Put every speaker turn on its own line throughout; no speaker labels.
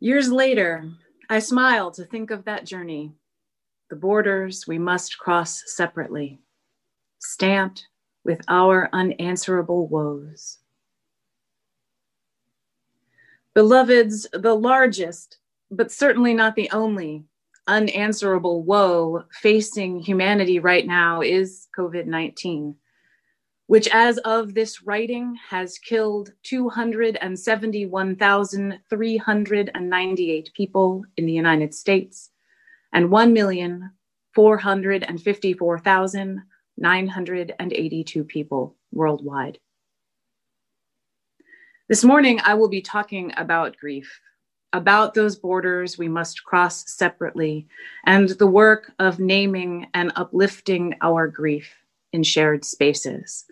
Years later, I smile to think of that journey, the borders we must cross separately, stamped with our unanswerable woes. Beloveds, the largest, but certainly not the only, unanswerable woe facing humanity right now is COVID 19 which as of this writing has killed 271,398 people in the United States and 1,454,982 people worldwide. This morning, I will be talking about grief, about those borders we must cross separately, and the work of naming and uplifting our grief in shared spaces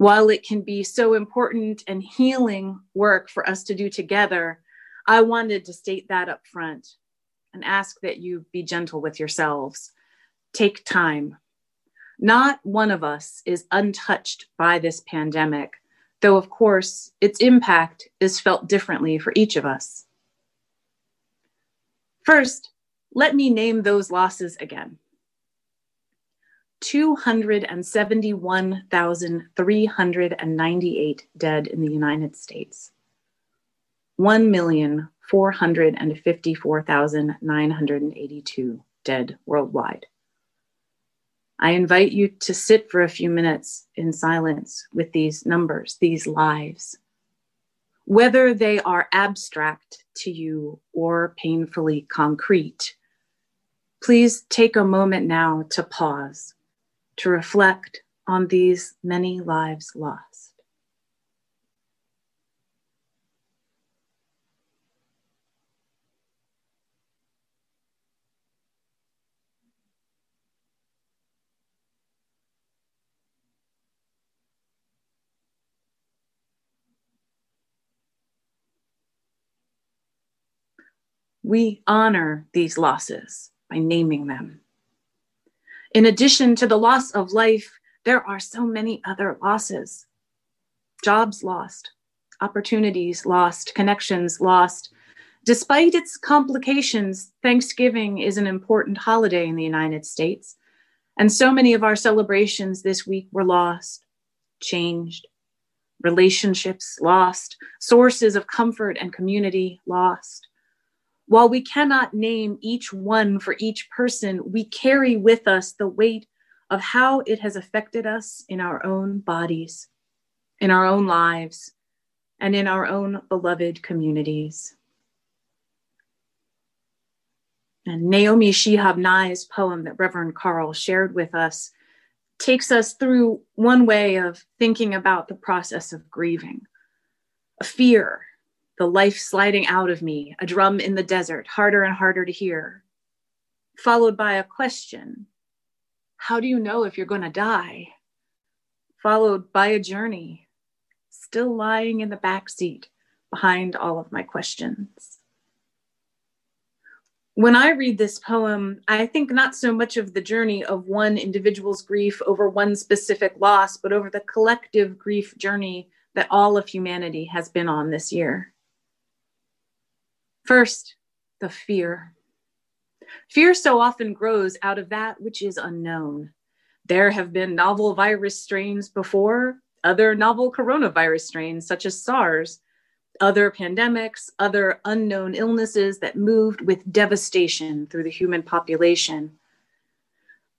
while it can be so important and healing work for us to do together, I wanted to state that up front and ask that you be gentle with yourselves. Take time. Not one of us is untouched by this pandemic, though, of course, its impact is felt differently for each of us. First, let me name those losses again. 271,398 dead in the United States, 1,454,982 dead worldwide. I invite you to sit for a few minutes in silence with these numbers, these lives. Whether they are abstract to you or painfully concrete, please take a moment now to pause to reflect on these many lives lost. We honor these losses by naming them. In addition to the loss of life, there are so many other losses jobs lost, opportunities lost, connections lost. Despite its complications, Thanksgiving is an important holiday in the United States. And so many of our celebrations this week were lost, changed, relationships lost, sources of comfort and community lost. While we cannot name each one for each person, we carry with us the weight of how it has affected us in our own bodies, in our own lives, and in our own beloved communities. And Naomi Shihab Nye's poem that Reverend Carl shared with us takes us through one way of thinking about the process of grieving a fear the life sliding out of me, a drum in the desert, harder and harder to hear, followed by a question How do you know if you're going to die? Followed by a journey, still lying in the back seat behind all of my questions. When I read this poem, I think not so much of the journey of one individual's grief over one specific loss, but over the collective grief journey that all of humanity has been on this year. First, the fear. Fear so often grows out of that which is unknown. There have been novel virus strains before, other novel coronavirus strains, such as SARS, other pandemics, other unknown illnesses that moved with devastation through the human population.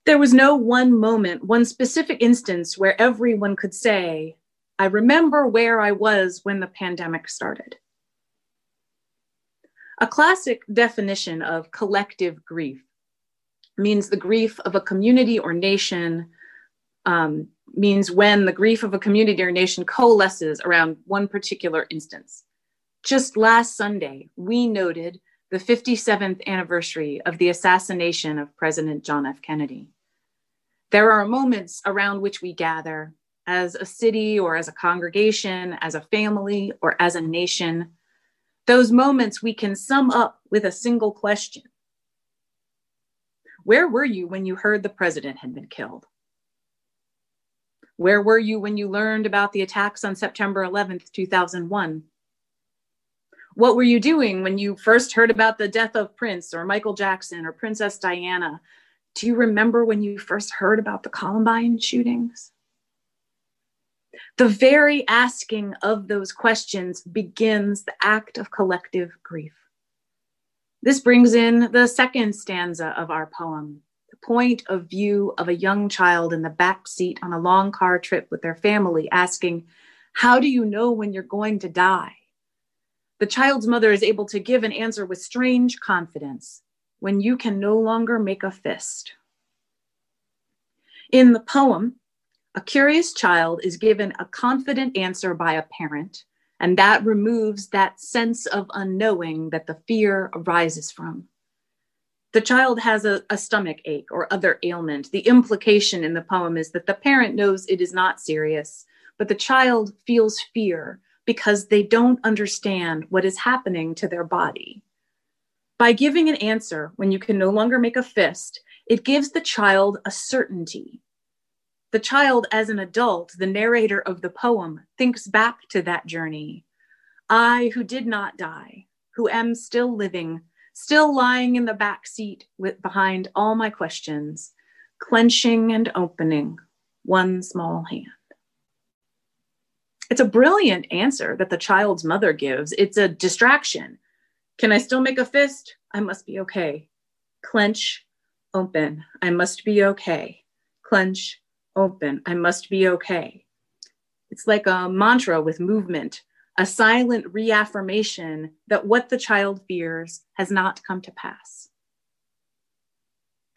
There was no one moment, one specific instance where everyone could say, I remember where I was when the pandemic started. A classic definition of collective grief means the grief of a community or nation, um, means when the grief of a community or nation coalesces around one particular instance. Just last Sunday, we noted the 57th anniversary of the assassination of President John F. Kennedy. There are moments around which we gather as a city or as a congregation, as a family or as a nation those moments we can sum up with a single question Where were you when you heard the president had been killed? Where were you when you learned about the attacks on September 11th, 2001? What were you doing when you first heard about the death of Prince or Michael Jackson or Princess Diana? Do you remember when you first heard about the Columbine shootings? The very asking of those questions begins the act of collective grief. This brings in the second stanza of our poem, the point of view of a young child in the back seat on a long car trip with their family asking, How do you know when you're going to die? The child's mother is able to give an answer with strange confidence when you can no longer make a fist. In the poem, a curious child is given a confident answer by a parent, and that removes that sense of unknowing that the fear arises from. The child has a, a, stomach ache or other ailment. The implication in the poem is that the parent knows it is not serious, but the child feels fear because they don't understand what is happening to their body. By giving an answer when you can no longer make a fist, it gives the child a certainty. The child, as an adult, the narrator of the poem, thinks back to that journey. I, who did not die, who am still living, still lying in the back seat with behind all my questions, clenching and opening one small hand. It's a brilliant answer that the child's mother gives. It's a distraction. Can I still make a fist? I must be okay. Clench, open. I must be okay. Clench, open. I must be okay. It's like a mantra with movement, a silent reaffirmation that what the child fears has not come to pass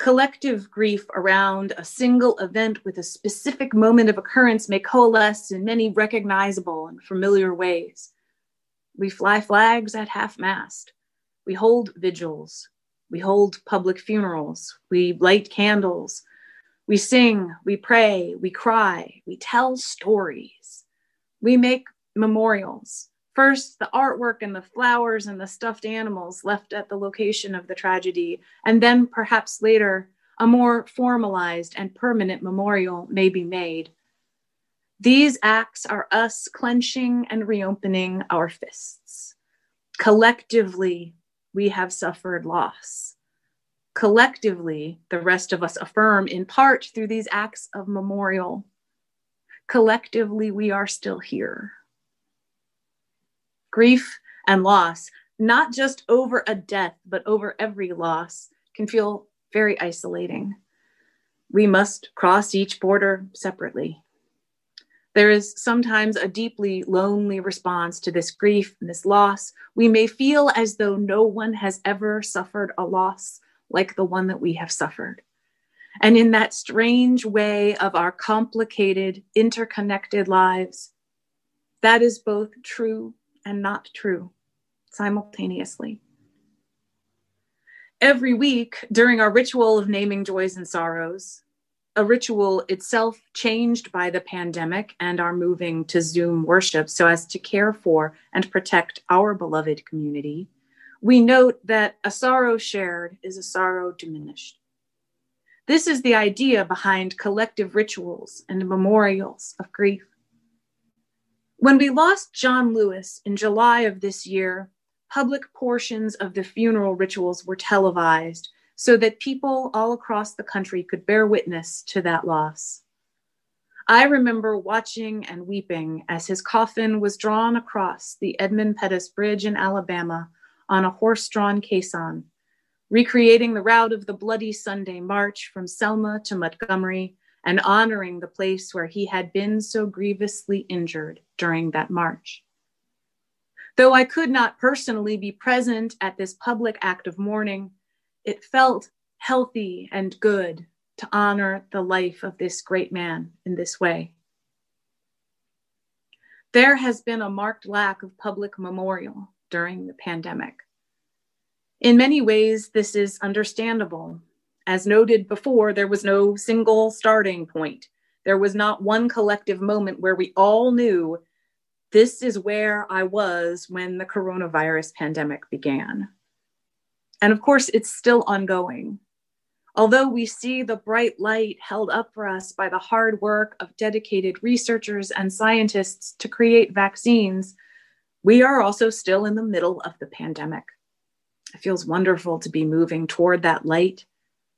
collective grief around a single event with a specific moment of occurrence may coalesce in many recognizable and familiar ways. We fly flags at half mast. We hold vigils. We hold public funerals. We light candles. We sing. We pray. We cry. We tell stories. We make memorials. First, the artwork and the flowers and the stuffed animals left at the location of the tragedy, and then perhaps later, a more formalized and permanent memorial may be made. These acts are us clenching and reopening our fists. Collectively, we have suffered loss. Collectively, the rest of us affirm in part through these acts of memorial. Collectively, we are still here grief and loss, not just over a death, but over every loss, can feel very isolating. We must cross each border separately. There is sometimes a deeply lonely response to this grief and this loss. We may feel as though no one has ever suffered a loss like the one that we have suffered. And in that strange way of our complicated, interconnected lives, that is both true and not true simultaneously. Every week during our ritual of naming joys and sorrows, a ritual itself changed by the pandemic and our moving to Zoom worship so as to care for and protect our beloved community, we note that a sorrow shared is a sorrow diminished. This is the idea behind collective rituals and memorials of grief. When we lost John Lewis in July of this year, public portions of the funeral rituals were televised so that people all across the country could bear witness to that loss. I remember watching and weeping as his coffin was drawn across the Edmund Pettus Bridge in Alabama on a horse drawn caisson, recreating the route of the Bloody Sunday March from Selma to Montgomery and honoring the place where he had been so grievously injured during that march. Though I could not personally be present at this public act of mourning, it felt healthy and good to honor the life of this great man in this way. There has been a marked lack of public memorial during the pandemic. In many ways, this is understandable as noted before, there was no single starting point. There was not one collective moment where we all knew this is where I was when the coronavirus pandemic began. And of course, it's still ongoing. Although we see the bright light held up for us by the hard work of dedicated researchers and scientists to create vaccines, We are also still in the middle of the pandemic. It feels wonderful to be moving toward that light,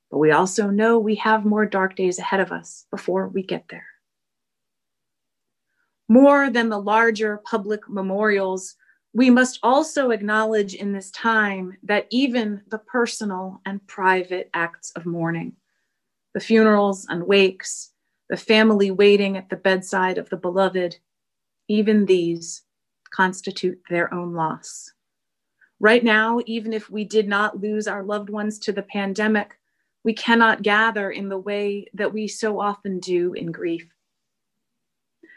but we also know we have more dark days ahead of us before we get there. More than the larger public memorials, we must also acknowledge in this time that even the personal and private acts of mourning, the funerals and wakes, the family waiting at the bedside of the beloved, even these constitute their own loss. Right now, even if we did not lose our loved ones to the pandemic, we cannot gather in the way that we so often do in grief.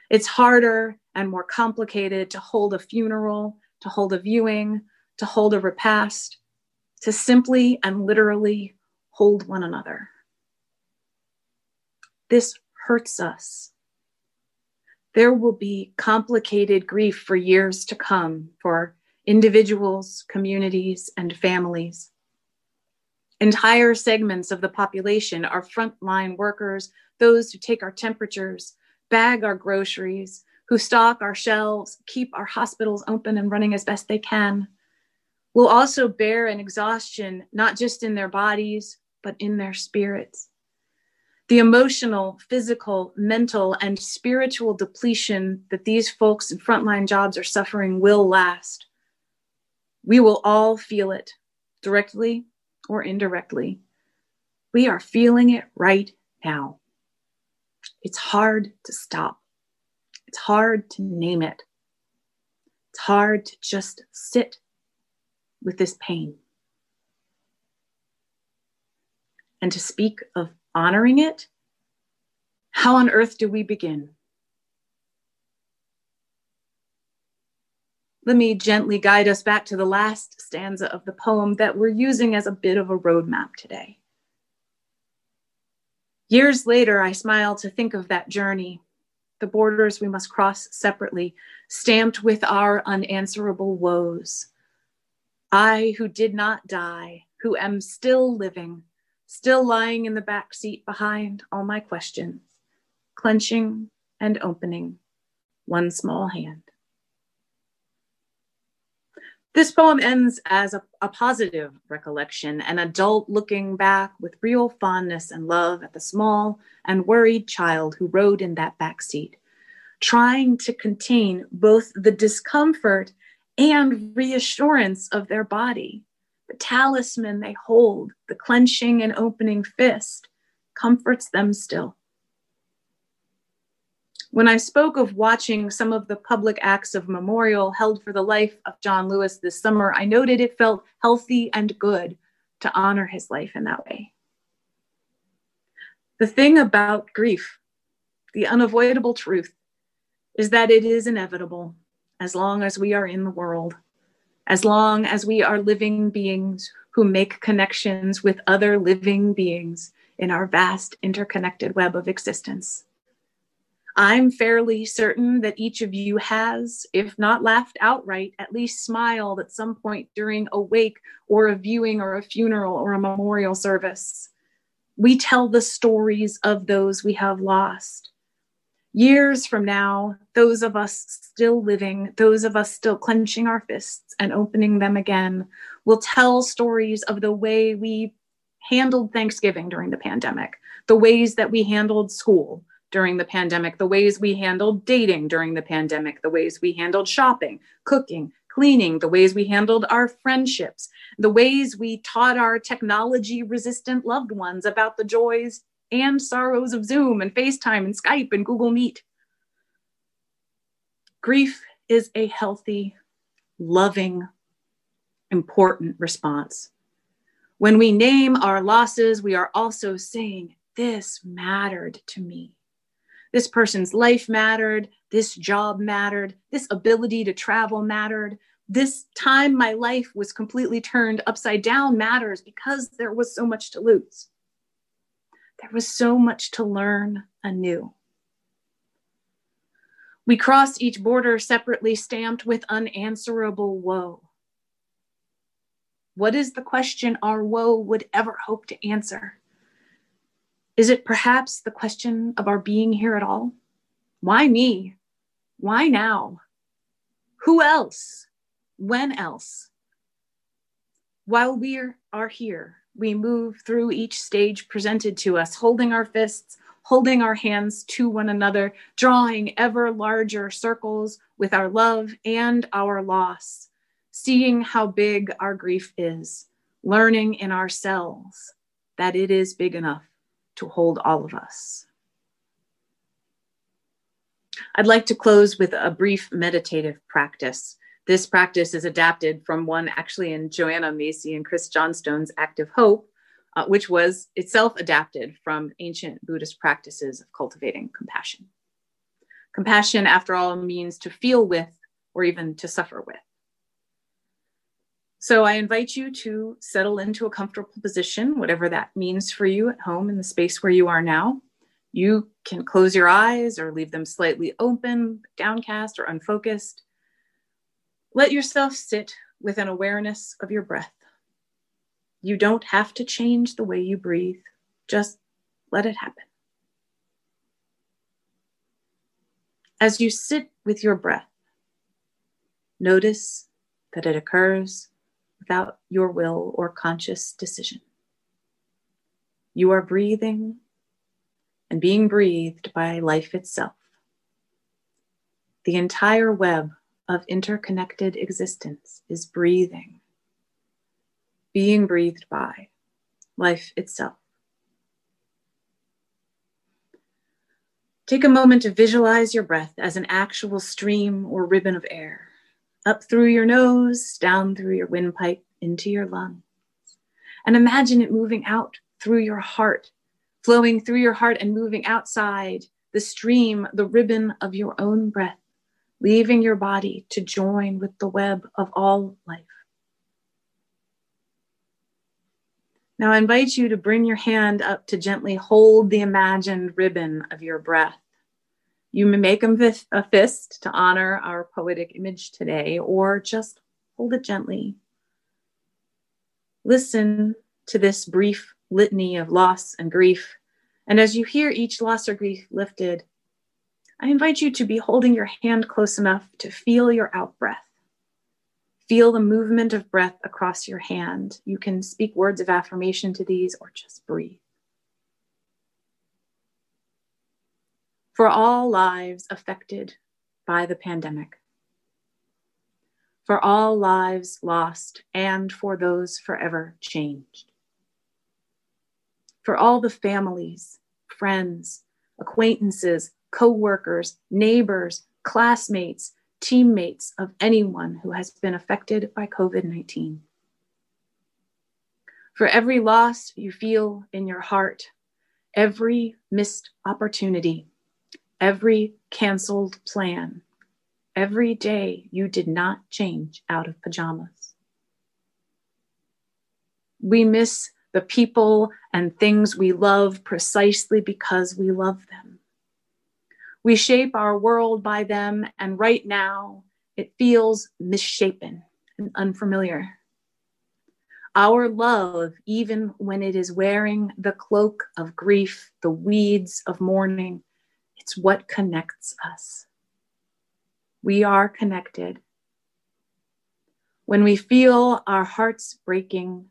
It's harder and more complicated to hold a funeral, to hold a viewing, to hold a repast, to simply and literally hold one another. This hurts us. There will be complicated grief for years to come for individuals, communities, and families. Entire segments of the population are frontline workers, those who take our temperatures, bag our groceries, who stock our shelves, keep our hospitals open and running as best they can, will also bear an exhaustion, not just in their bodies, but in their spirits. The emotional, physical, mental, and spiritual depletion that these folks in frontline jobs are suffering will last. We will all feel it, directly or indirectly. We are feeling it right now. It's hard to stop. It's hard to name it. It's hard to just sit with this pain. And to speak of honoring it, how on earth do we begin? Let me gently guide us back to the last stanza of the poem that we're using as a bit of a roadmap today. Years later, I smile to think of that journey, the borders we must cross separately, stamped with our unanswerable woes. I, who did not die, who am still living, still lying in the back seat behind all my questions, clenching and opening one small hand. This poem ends as a, a, positive recollection, an adult looking back with real fondness and love at the small and worried child who rode in that back seat, trying to contain both the discomfort and reassurance of their body. The talisman they hold, the clenching and opening fist, comforts them still. When I spoke of watching some of the public acts of memorial held for the life of John Lewis this summer, I noted it felt healthy and good to honor his life in that way. The thing about grief, the unavoidable truth, is that it is inevitable as long as we are in the world, as long as we are living beings who make connections with other living beings in our vast interconnected web of existence. I'm fairly certain that each of you has, if not laughed outright, at least smiled at some point during a wake or a viewing or a funeral or a memorial service. We tell the stories of those we have lost. Years from now, those of us still living, those of us still clenching our fists and opening them again, will tell stories of the way we handled Thanksgiving during the pandemic, the ways that we handled school, during the pandemic, the ways we handled dating during the pandemic, the ways we handled shopping, cooking, cleaning, the ways we handled our friendships, the ways we taught our technology resistant loved ones about the joys and sorrows of Zoom and FaceTime and Skype and Google Meet. Grief is a healthy, loving, important response. When we name our losses, we are also saying, This mattered to me. This person's life mattered. This job mattered. This ability to travel mattered. This time my life was completely turned upside down matters because there was so much to lose. There was so much to learn anew. We cross each border separately, stamped with unanswerable woe. What is the question our woe would ever hope to answer? Is it perhaps the question of our being here at all? Why me? Why now? Who else? When else? While we are here, we move through each stage presented to us, holding our fists, holding our hands to one another, drawing ever larger circles with our love and our loss, seeing how big our grief is, learning in ourselves that it is big enough to hold all of us. I'd like to close with a brief meditative practice. This practice is adapted from one actually in Joanna Macy and Chris Johnstone's Active Hope, uh, which was itself adapted from ancient Buddhist practices of cultivating compassion. Compassion, after all, means to feel with or even to suffer with. So I invite you to settle into a comfortable position, whatever that means for you at home in the space where you are now. You can close your eyes or leave them slightly open, downcast, or unfocused. Let yourself sit with an awareness of your breath. You don't have to change the way you breathe, just let it happen. As you sit with your breath, notice that it occurs without your will or conscious decision. You are breathing and being breathed by life itself. The entire web of interconnected existence is breathing, being breathed by life itself. Take a moment to visualize your breath as an actual stream or ribbon of air up through your nose, down through your windpipe, into your lungs. And imagine it moving out through your heart, flowing through your heart and moving outside the stream, the ribbon of your own breath, leaving your body to join with the web of all life. Now I invite you to bring your hand up to gently hold the imagined ribbon of your breath. You may make a fist to honor our poetic image today, or just hold it gently. Listen to this brief litany of loss and grief. And as you hear each loss or grief lifted, I invite you to be holding your hand close enough to feel your out breath. Feel the movement of breath across your hand. You can speak words of affirmation to these or just breathe. for all lives affected by the pandemic, for all lives lost, and for those forever changed, for all the families, friends, acquaintances, co workers, neighbors, classmates, teammates of anyone who has been affected by COVID 19. For every loss you feel in your heart, every missed opportunity, every canceled plan, every day you did not change out of pajamas. We miss the people and things we love precisely because we love them. We shape our world by them, and right now it feels misshapen and unfamiliar. Our love, even when it is wearing the cloak of grief, the weeds of mourning, it's what connects us. We are connected. When we feel our hearts breaking,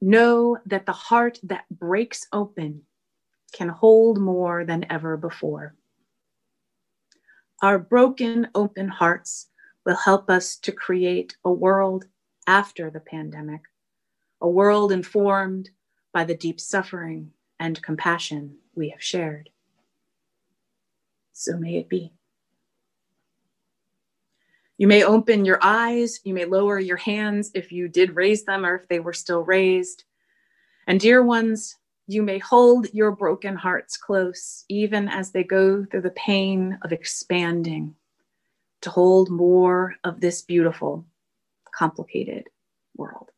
know that the heart that breaks open can hold more than ever before. Our broken, open hearts will help us to create a world after the pandemic, a world informed by the deep suffering and compassion we have shared so may it be. You may open your eyes, you may lower your hands if you did raise them or if they were still raised. And dear ones, you may hold your broken hearts close, even as they go through the pain of expanding to hold more of this beautiful, complicated world.